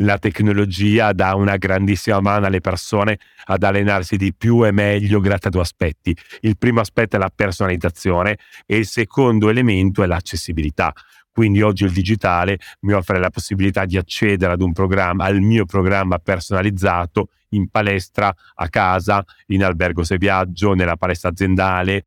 la tecnologia dà una grandissima mano alle persone ad allenarsi di più e meglio grazie a due aspetti. Il primo aspetto è la personalizzazione e il secondo elemento è l'accessibilità. Quindi oggi il digitale mi offre la possibilità di accedere ad un programma, al mio programma personalizzato in palestra, a casa, in albergo se viaggio, nella palestra aziendale,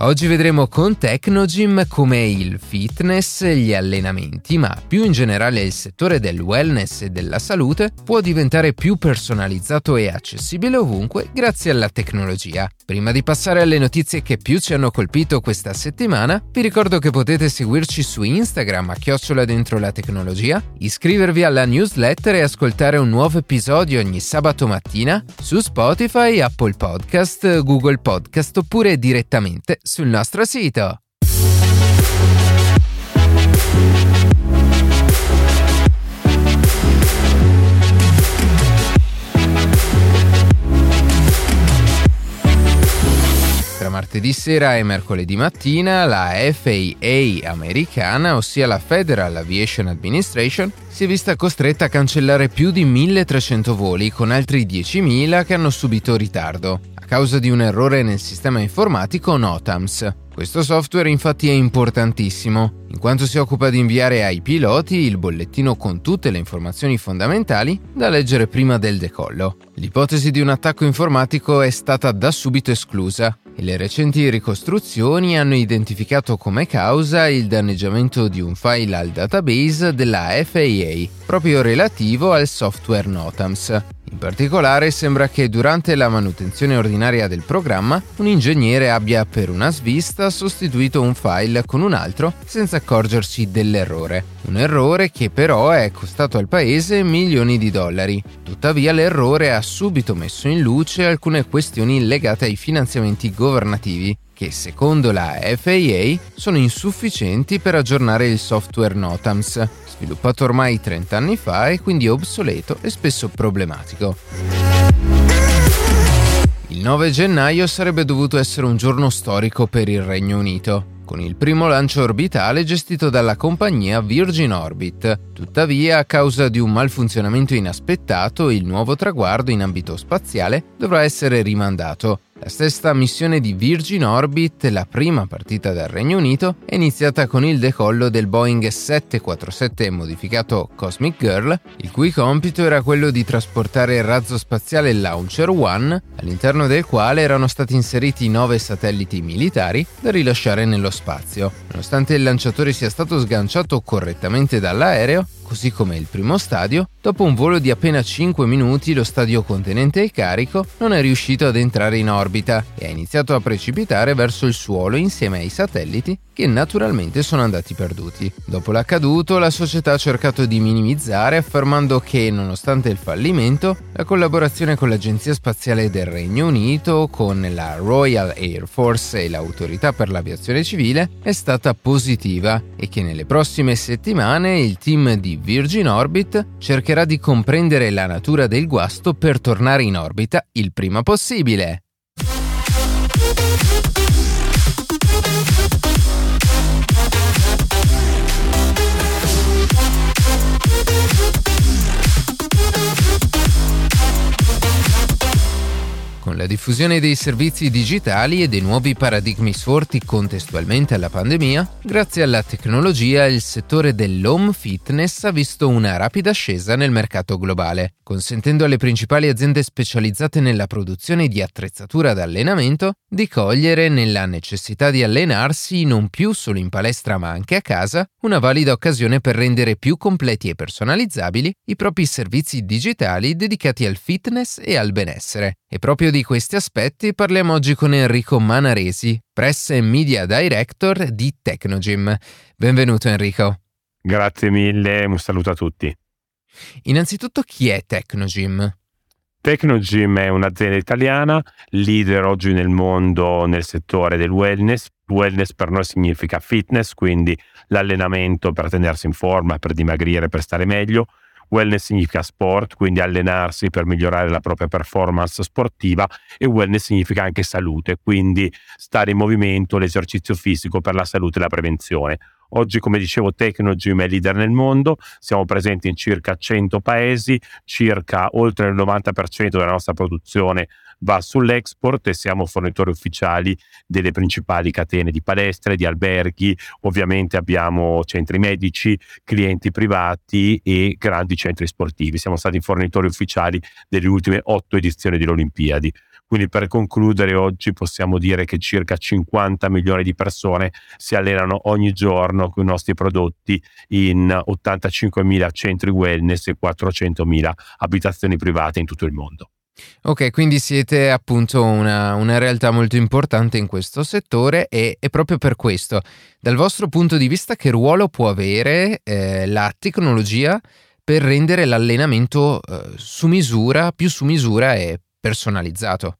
Oggi vedremo con Technogym come il fitness, gli allenamenti, ma più in generale il settore del wellness e della salute può diventare più personalizzato e accessibile ovunque grazie alla tecnologia. Prima di passare alle notizie che più ci hanno colpito questa settimana, vi ricordo che potete seguirci su Instagram a chiocciola dentro la tecnologia, iscrivervi alla newsletter e ascoltare un nuovo episodio ogni sabato mattina su Spotify, Apple Podcast, Google Podcast oppure direttamente sul nostro sito. Tra martedì sera e mercoledì mattina la FAA americana, ossia la Federal Aviation Administration, si è vista costretta a cancellare più di 1300 voli con altri 10.000 che hanno subito ritardo causa di un errore nel sistema informatico NOTAMS. Questo software infatti è importantissimo, in quanto si occupa di inviare ai piloti il bollettino con tutte le informazioni fondamentali da leggere prima del decollo. L'ipotesi di un attacco informatico è stata da subito esclusa e le recenti ricostruzioni hanno identificato come causa il danneggiamento di un file al database della FAA, proprio relativo al software NOTAMS. In particolare sembra che durante la manutenzione ordinaria del programma un ingegnere abbia per una svista sostituito un file con un altro senza accorgersi dell'errore. Un errore che però è costato al paese milioni di dollari. Tuttavia l'errore ha subito messo in luce alcune questioni legate ai finanziamenti governativi che secondo la FAA sono insufficienti per aggiornare il software NOTAMS, sviluppato ormai 30 anni fa e quindi obsoleto e spesso problematico. Il 9 gennaio sarebbe dovuto essere un giorno storico per il Regno Unito con il primo lancio orbitale gestito dalla compagnia Virgin Orbit. Tuttavia, a causa di un malfunzionamento inaspettato, il nuovo traguardo in ambito spaziale dovrà essere rimandato la stessa missione di Virgin Orbit, la prima partita dal Regno Unito, è iniziata con il decollo del Boeing 747 modificato Cosmic Girl, il cui compito era quello di trasportare il razzo spaziale Launcher One, all'interno del quale erano stati inseriti nove satelliti militari da rilasciare nello spazio. Nonostante il lanciatore sia stato sganciato correttamente dall'aereo, così come il primo stadio, dopo un volo di appena 5 minuti lo stadio contenente il carico non è riuscito ad entrare in orbita e ha iniziato a precipitare verso il suolo insieme ai satelliti che naturalmente sono andati perduti. Dopo l'accaduto, la società ha cercato di minimizzare affermando che, nonostante il fallimento, la collaborazione con l'Agenzia Spaziale del Regno Unito, con la Royal Air Force e l'Autorità per l'Aviazione Civile è stata positiva e che nelle prossime settimane il team di Virgin Orbit cercherà di comprendere la natura del guasto per tornare in orbita il prima possibile. La diffusione dei servizi digitali e dei nuovi paradigmi sorti contestualmente alla pandemia, grazie alla tecnologia il settore dell'home fitness ha visto una rapida ascesa nel mercato globale, consentendo alle principali aziende specializzate nella produzione di attrezzatura da allenamento di cogliere nella necessità di allenarsi non più solo in palestra ma anche a casa una valida occasione per rendere più completi e personalizzabili i propri servizi digitali dedicati al fitness e al benessere. E proprio di questi aspetti parliamo oggi con Enrico Manaresi, Press e Media Director di Tecnogym. Benvenuto Enrico. Grazie mille, un saluto a tutti. Innanzitutto chi è Tecnogym? Tecnogym è un'azienda italiana, leader oggi nel mondo nel settore del wellness, Wellness per noi significa fitness, quindi l'allenamento per tenersi in forma, per dimagrire, per stare meglio. Wellness significa sport, quindi allenarsi per migliorare la propria performance sportiva e wellness significa anche salute, quindi stare in movimento, l'esercizio fisico per la salute e la prevenzione. Oggi, come dicevo, Technogym è leader nel mondo, siamo presenti in circa 100 paesi, circa oltre il 90% della nostra produzione va sull'export e siamo fornitori ufficiali delle principali catene di palestre, di alberghi, ovviamente abbiamo centri medici, clienti privati e grandi centri sportivi. Siamo stati fornitori ufficiali delle ultime otto edizioni delle Olimpiadi. Quindi per concludere oggi possiamo dire che circa 50 milioni di persone si allenano ogni giorno con i nostri prodotti in 85 mila centri wellness e 400 mila abitazioni private in tutto il mondo. Ok, quindi siete appunto una, una, realtà molto importante in questo settore e, e, proprio per questo, dal vostro punto di vista, che ruolo può avere eh, la tecnologia per rendere l'allenamento eh, su misura, più su misura e personalizzato?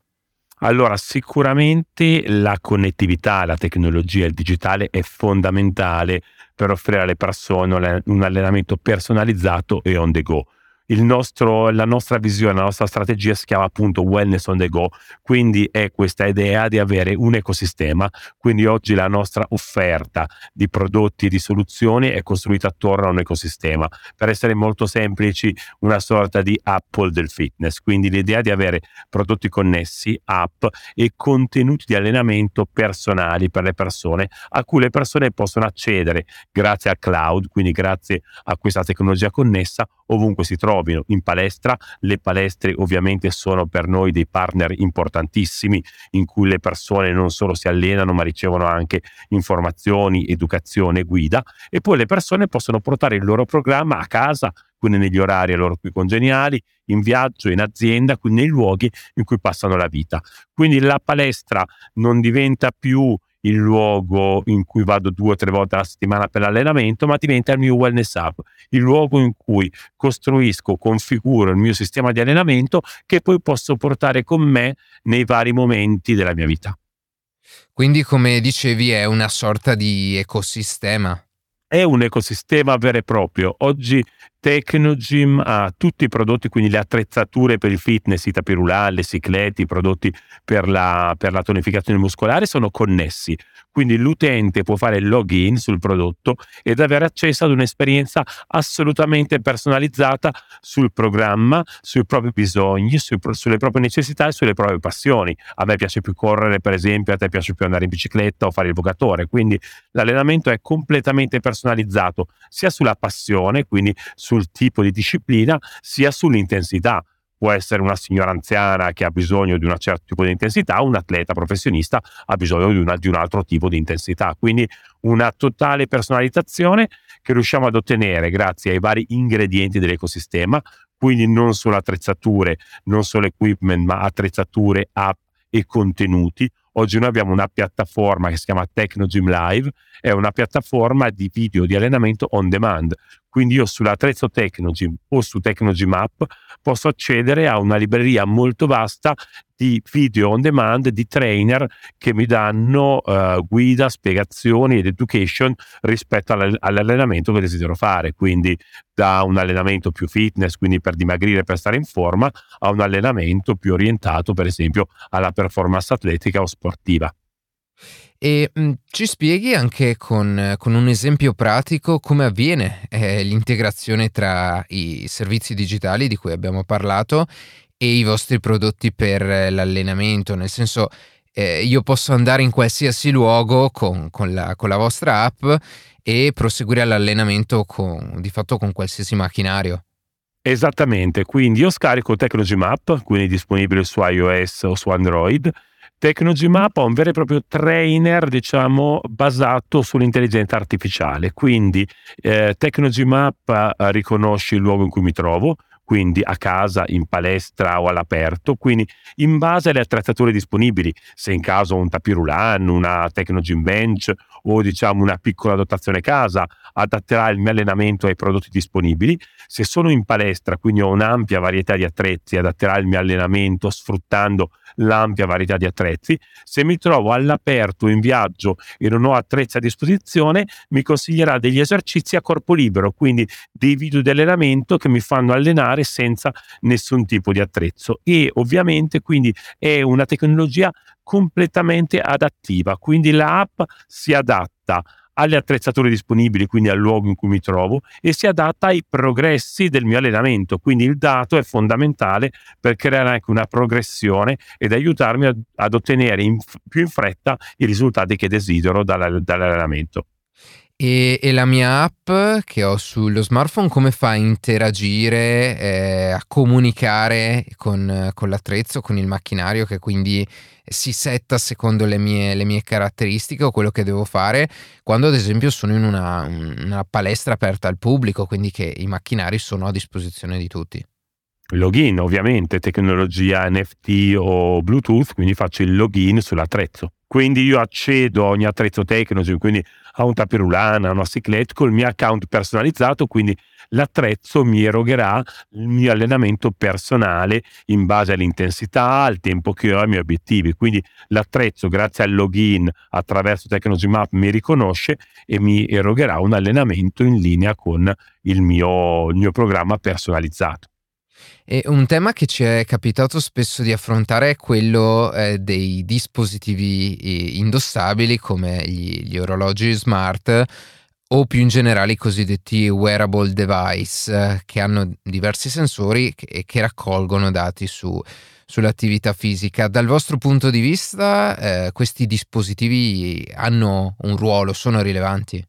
Allora, sicuramente la connettività, la tecnologia, il digitale è fondamentale per offrire alle persone un allenamento personalizzato e on the go nostro, la nostra visione, la nostra strategia si chiama appunto Wellness on the Go, quindi è questa idea di avere un ecosistema, quindi oggi la nostra offerta di prodotti e di soluzioni è costruita attorno a un ecosistema, per essere molto semplici una sorta di Apple del fitness, quindi l'idea di avere prodotti connessi, app e contenuti di allenamento personali per le persone a cui le persone possono accedere grazie al cloud, quindi grazie a questa tecnologia connessa ovunque si trovino, in palestra. Le palestre ovviamente sono per noi dei partner importantissimi in cui le persone non solo si allenano ma ricevono anche informazioni, educazione, guida e poi le persone possono portare il loro programma a casa quindi negli orari a loro più congeniali, in viaggio, in azienda, quindi nei luoghi in cui passano la vita. Quindi la palestra non diventa più il luogo in cui vado due o tre volte alla settimana per l'allenamento, ma diventa il mio wellness hub, il luogo in cui costruisco, configuro il mio sistema di allenamento che poi posso portare con me nei vari momenti della mia vita. Quindi, come dicevi, è una sorta di ecosistema. È un ecosistema vero e proprio. Oggi Tecnogym ha tutti i prodotti, quindi le attrezzature per il fitness, i tapirulà, le ciclette, i prodotti per la, per la tonificazione muscolare sono connessi. Quindi l'utente può fare login sul prodotto ed avere accesso ad un'esperienza assolutamente personalizzata sul programma, sui propri bisogni, sui, sulle proprie necessità e sulle proprie passioni. A me piace più correre, per esempio, a te piace più andare in bicicletta o fare il vocatore. Quindi l'allenamento è completamente personalizzato sia sulla passione, quindi sul tipo di disciplina, sia sull'intensità può essere una signora anziana che ha bisogno di un certo tipo di intensità, un atleta professionista ha bisogno di, una, di un altro tipo di intensità. Quindi una totale personalizzazione che riusciamo ad ottenere grazie ai vari ingredienti dell'ecosistema, quindi non solo attrezzature, non solo equipment, ma attrezzature, app e contenuti. Oggi noi abbiamo una piattaforma che si chiama Technogym Live, è una piattaforma di video di allenamento on demand. Quindi io sull'attrezzo Technogym o su Technogym App posso accedere a una libreria molto vasta di video on demand di trainer che mi danno uh, guida, spiegazioni ed education rispetto all'allenamento che desidero fare. Quindi da un allenamento più fitness, quindi per dimagrire, per stare in forma, a un allenamento più orientato, per esempio, alla performance atletica o sportiva. E mh, ci spieghi anche con, con, un esempio pratico come avviene eh, l'integrazione tra i servizi digitali di cui abbiamo parlato e i vostri prodotti per l'allenamento, nel senso eh, io posso andare in qualsiasi luogo con, con, la, con la, vostra app e proseguire l'allenamento con, di fatto con qualsiasi macchinario. Esattamente, quindi io scarico Technology Map, quindi disponibile su iOS o su Android, Technology Map ha un vero e proprio trainer, diciamo, basato sull'intelligenza artificiale. Quindi eh, Technology Map eh, riconosce il luogo in cui mi trovo, quindi a casa, in palestra o all'aperto, quindi in base alle attrezzature disponibili, se in caso un tapirulan, una Technogym Bench o diciamo una piccola dotazione casa, adatterà il mio allenamento ai prodotti disponibili. Se sono in palestra, quindi ho un'ampia varietà di attrezzi, adatterà il mio allenamento sfruttando l'ampia varietà di attrezzi. Se mi trovo all'aperto in viaggio e non ho attrezzi a disposizione, mi consiglierà degli esercizi a corpo libero, quindi dei video di allenamento che mi fanno allenare senza nessun tipo di attrezzo e ovviamente quindi è una tecnologia completamente adattiva, quindi l'app si adatta alle attrezzature disponibili, quindi al luogo in cui mi trovo, e si adatta ai progressi del mio allenamento. Quindi il dato è fondamentale per creare anche una progressione ed aiutarmi ad, ad ottenere in, più in fretta i risultati che desidero dal, dall'allenamento. E, e, la mia app che ho sullo smartphone come fa a interagire, eh, a comunicare con, con, l'attrezzo, con il macchinario che quindi si setta secondo le mie, le mie, caratteristiche o quello che devo fare quando ad esempio sono in una, una palestra aperta al pubblico, quindi che i macchinari sono a disposizione di tutti login, ovviamente, tecnologia NFT o Bluetooth, quindi faccio il login sull'attrezzo. Quindi io accedo a ogni attrezzo tecnico, quindi a un tapirulana, a una cyclette col mio account personalizzato, quindi l'attrezzo mi erogherà il mio allenamento personale in base all'intensità, al tempo che ho, ai miei obiettivi. Quindi l'attrezzo, grazie al login attraverso Technology Map, mi riconosce e mi erogherà un allenamento in linea con il mio, il mio programma personalizzato. E un tema che ci è capitato spesso di affrontare è quello eh, dei dispositivi indossabili come gli, gli, orologi smart o più in generale i cosiddetti wearable device eh, che hanno diversi sensori e che raccolgono dati su, sull'attività fisica. Dal vostro punto di vista eh, questi dispositivi hanno un ruolo, sono rilevanti?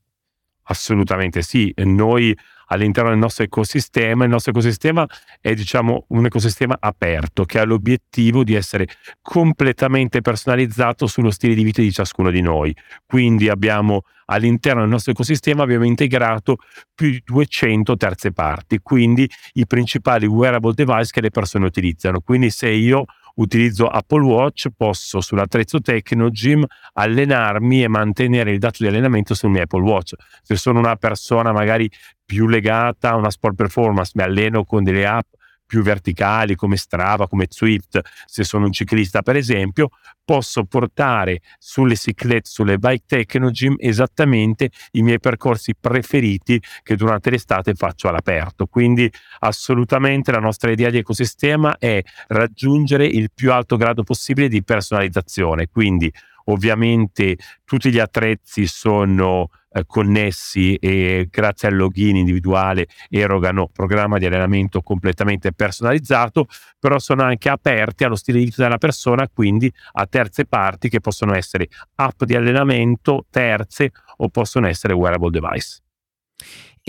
Assolutamente sì, noi all'interno del nostro ecosistema. Il nostro ecosistema è diciamo un ecosistema aperto che ha l'obiettivo di essere completamente personalizzato sullo stile di vita di ciascuno di noi. Quindi abbiamo all'interno del nostro ecosistema abbiamo integrato più di 200 terze parti, quindi i principali wearable device che le persone utilizzano. Quindi se io utilizzo Apple Watch, posso sull'attrezzo Technogym allenarmi e mantenere il dato di allenamento sul mio Apple Watch. Se sono una persona magari più legata a una sport performance, mi alleno con delle app più verticali come Strava, come Swift, se sono un ciclista per esempio, posso portare sulle ciclette, sulle bike Technogym esattamente i miei percorsi preferiti che durante l'estate faccio all'aperto. Quindi assolutamente la nostra idea di ecosistema è raggiungere il più alto grado possibile di personalizzazione. Quindi ovviamente tutti gli attrezzi sono eh, connessi e grazie al login individuale erogano programma di allenamento completamente personalizzato, però sono anche aperti allo stile di vita della persona, quindi a terze parti che possono essere app di allenamento terze o possono essere wearable device.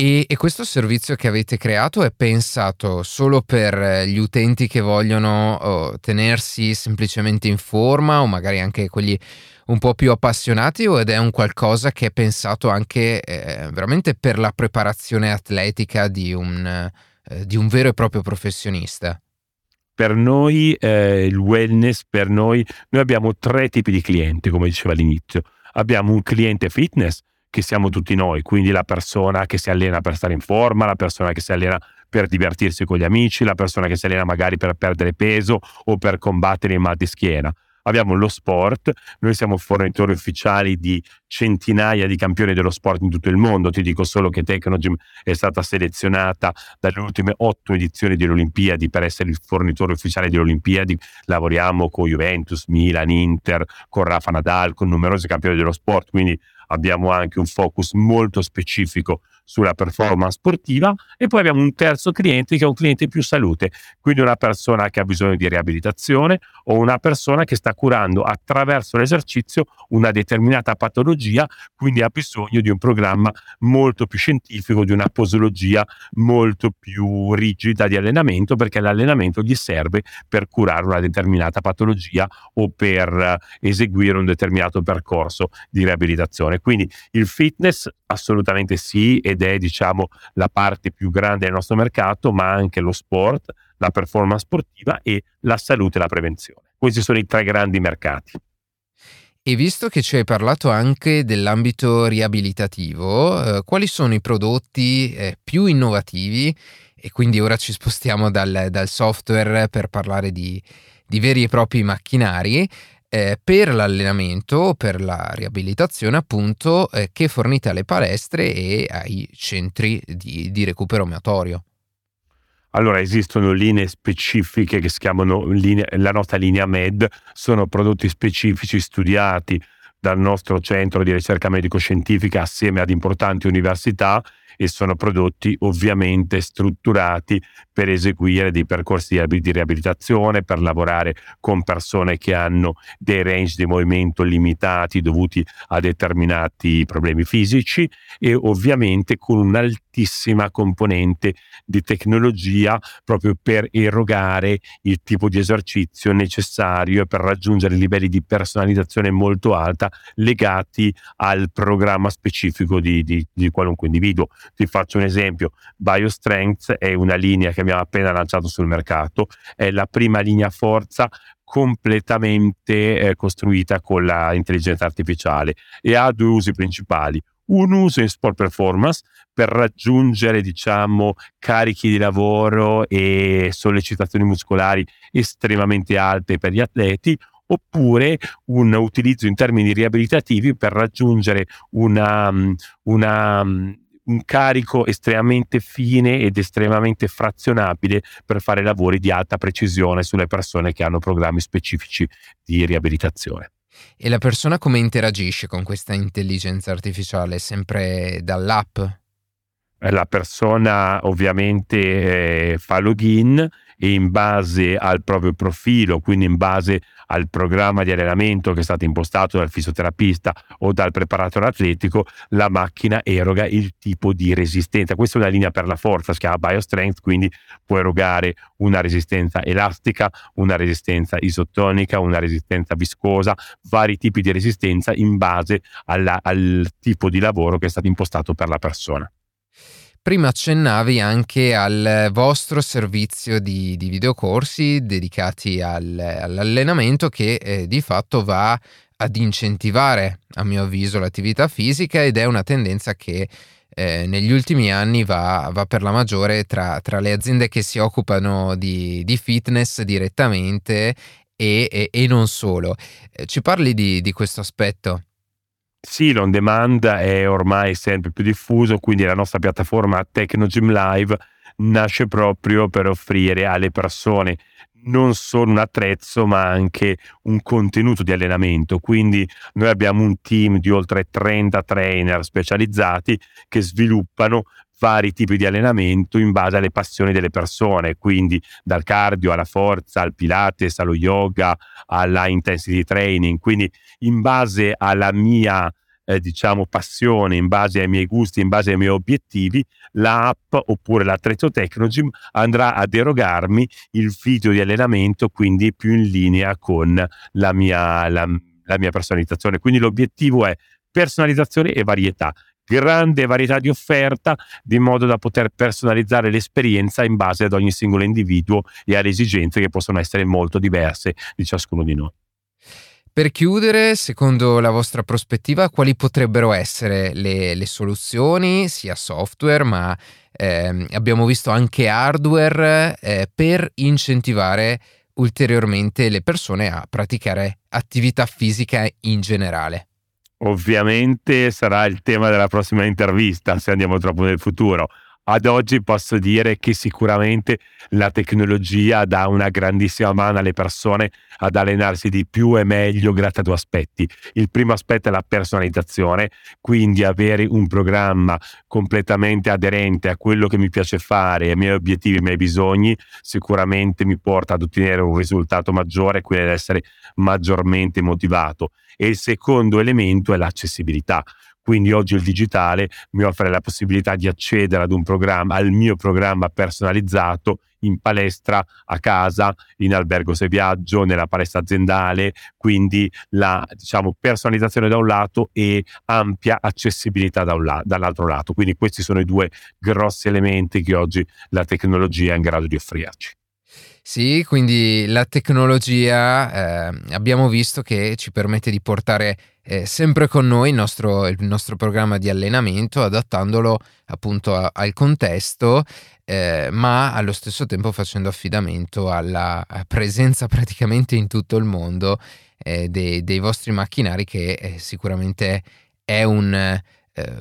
E, e, questo servizio che avete creato è pensato solo per gli utenti che vogliono oh, tenersi semplicemente in forma o magari anche quelli un po' più appassionati o ed è un qualcosa che è pensato anche eh, veramente per la preparazione atletica di un, eh, di un vero e proprio professionista? per noi eh, il wellness, per noi, noi abbiamo tre tipi di clienti, come diceva all'inizio. Abbiamo un cliente fitness che siamo tutti noi, quindi la persona che si allena per stare in forma, la persona che si allena per divertirsi con gli amici, la persona che si allena magari per perdere peso o per combattere il mal di schiena. Abbiamo lo sport, noi siamo fornitori ufficiali di centinaia di campioni dello sport in tutto il mondo, ti dico solo che Technogym è stata selezionata dalle ultime otto edizioni delle Olimpiadi per essere il fornitore ufficiale delle Olimpiadi, lavoriamo con Juventus, Milan, Inter, con Rafa Nadal, con numerosi campioni dello sport, quindi abbiamo anche un focus molto specifico sulla performance sportiva e poi abbiamo un terzo cliente che è un cliente più salute, quindi una persona che ha bisogno di riabilitazione o una persona che sta curando attraverso l'esercizio una determinata patologia, quindi ha bisogno di un programma molto più scientifico, di una posologia molto più rigida di allenamento perché l'allenamento gli serve per curare una determinata patologia o per eseguire un determinato percorso di riabilitazione. Quindi il fitness assolutamente sì ed è diciamo la parte più grande del nostro mercato, ma anche lo sport, la performance sportiva e la salute e la prevenzione. Questi sono i tre grandi mercati. E visto che ci hai parlato anche dell'ambito riabilitativo, eh, quali sono i prodotti eh, più innovativi? E quindi ora ci spostiamo dal, dal software per parlare di, di, veri e propri macchinari eh, per l'allenamento, per la riabilitazione appunto, eh, che fornite alle palestre e ai centri di, di recupero motorio. Allora, esistono linee specifiche che si chiamano linee, la nota linea MED, sono prodotti specifici studiati dal nostro centro di ricerca medico-scientifica assieme ad importanti università e sono prodotti ovviamente strutturati per eseguire dei percorsi di riabilitazione, per lavorare con persone che hanno dei range di movimento limitati dovuti a determinati problemi fisici e ovviamente con un'altissima componente di tecnologia proprio per erogare il tipo di esercizio necessario per raggiungere livelli di personalizzazione molto alta legati al programma specifico di, di, di qualunque individuo. Ti faccio un esempio, BioStrength è una linea che abbiamo appena lanciato sul mercato, è la prima linea forza completamente eh, costruita con l'intelligenza artificiale e ha due usi principali. Un uso in sport performance per raggiungere, diciamo, carichi di lavoro e sollecitazioni muscolari estremamente alte per gli atleti, oppure un utilizzo in termini riabilitativi per raggiungere una, una un carico estremamente fine ed estremamente frazionabile per fare lavori di alta precisione sulle persone che hanno programmi specifici di riabilitazione. E la persona come interagisce con questa intelligenza artificiale? Sempre dall'app? La persona ovviamente eh, fa login e in base al proprio profilo, quindi in base al programma di allenamento che è stato impostato dal fisioterapista o dal preparatore atletico, la macchina eroga il tipo di resistenza. Questa è una linea per la forza, si chiama BioStrength, quindi può erogare una resistenza elastica, una resistenza isotonica, una resistenza viscosa, vari tipi di resistenza in base alla, al tipo di lavoro che è stato impostato per la persona. Prima accennavi anche al vostro servizio di, di videocorsi dedicati al, all'allenamento che eh, di fatto va ad incentivare, a mio avviso, l'attività fisica ed è una tendenza che eh, negli ultimi anni va, va per la maggiore tra, tra, le aziende che si occupano di, di fitness direttamente e, e, e non solo. Eh, ci parli di, di questo aspetto? Sì, l'on demand è ormai sempre più diffuso, quindi la nostra piattaforma Technogym Live nasce proprio per offrire alle persone non solo un attrezzo ma anche un contenuto di allenamento. Quindi noi abbiamo un team di oltre 30 trainer specializzati che sviluppano vari tipi di allenamento in base alle passioni delle persone, quindi dal cardio alla forza, al pilates, allo yoga, alla intensity training, quindi in base alla mia eh, diciamo passione, in base ai miei gusti, in base ai miei obiettivi, l'app oppure l'attrezzo Tecnogym andrà ad erogarmi il video di allenamento, quindi più in linea con la mia, la, la mia personalizzazione. Quindi l'obiettivo è personalizzazione e varietà grande varietà di offerta di modo da poter personalizzare l'esperienza in base ad ogni singolo individuo e alle esigenze che possono essere molto diverse di ciascuno di noi. Per chiudere, secondo la vostra prospettiva, quali potrebbero essere le, le soluzioni, sia software, ma eh, abbiamo visto anche hardware, eh, per incentivare ulteriormente le persone a praticare attività fisica in generale? Ovviamente sarà il tema della prossima intervista se andiamo troppo nel futuro. Ad oggi posso dire che sicuramente la tecnologia dà una grandissima mano alle persone ad allenarsi di più e meglio grazie a due aspetti. Il primo aspetto è la personalizzazione, quindi avere un programma completamente aderente a quello che mi piace fare, ai miei obiettivi, ai miei bisogni, sicuramente mi porta ad ottenere un risultato maggiore, quindi ad essere maggiormente motivato. E il secondo elemento è l'accessibilità Quindi oggi il digitale mi offre la possibilità di accedere ad un programma, al mio programma personalizzato in palestra, a casa, in albergo se viaggio, nella palestra aziendale, quindi la diciamo, personalizzazione da un lato e ampia accessibilità da la- dall'altro lato. Quindi questi sono i due grossi elementi che oggi la tecnologia è in grado di offrirci. Sì, quindi la tecnologia eh, abbiamo visto che ci permette di portare eh, sempre con noi il nostro, il nostro, programma di allenamento, adattandolo appunto a, al contesto, eh, ma allo stesso tempo facendo affidamento alla presenza praticamente in tutto il mondo eh, dei, dei, vostri macchinari, che eh, sicuramente è un eh,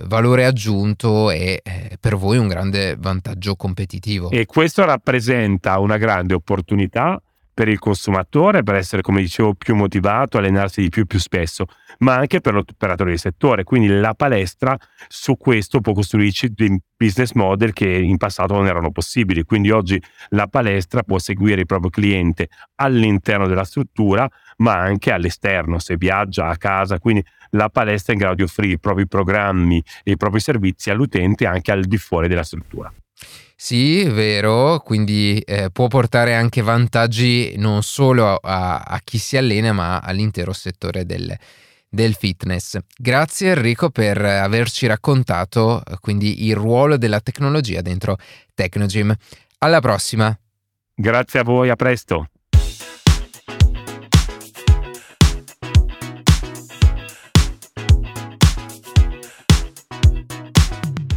valore aggiunto e eh, per voi un grande vantaggio competitivo. E questo rappresenta una grande opportunità per il consumatore per essere, come dicevo, più motivato, allenarsi di più più spesso, ma anche per l'operatore di settore. Quindi la palestra su questo può costruirci dei business model che in passato non erano possibili. Quindi oggi la palestra può seguire il proprio cliente all'interno della struttura, ma anche all'esterno, se viaggia a casa. Quindi la palestra è in grado di offrire i propri programmi e i propri servizi all'utente anche al di fuori della struttura. Sì, vero, quindi eh, può portare anche vantaggi non solo a, a, chi si allena, ma all'intero settore del, del fitness. Grazie Enrico per averci raccontato eh, quindi il ruolo della tecnologia dentro Tecnogym. Alla prossima. Grazie a voi, a presto.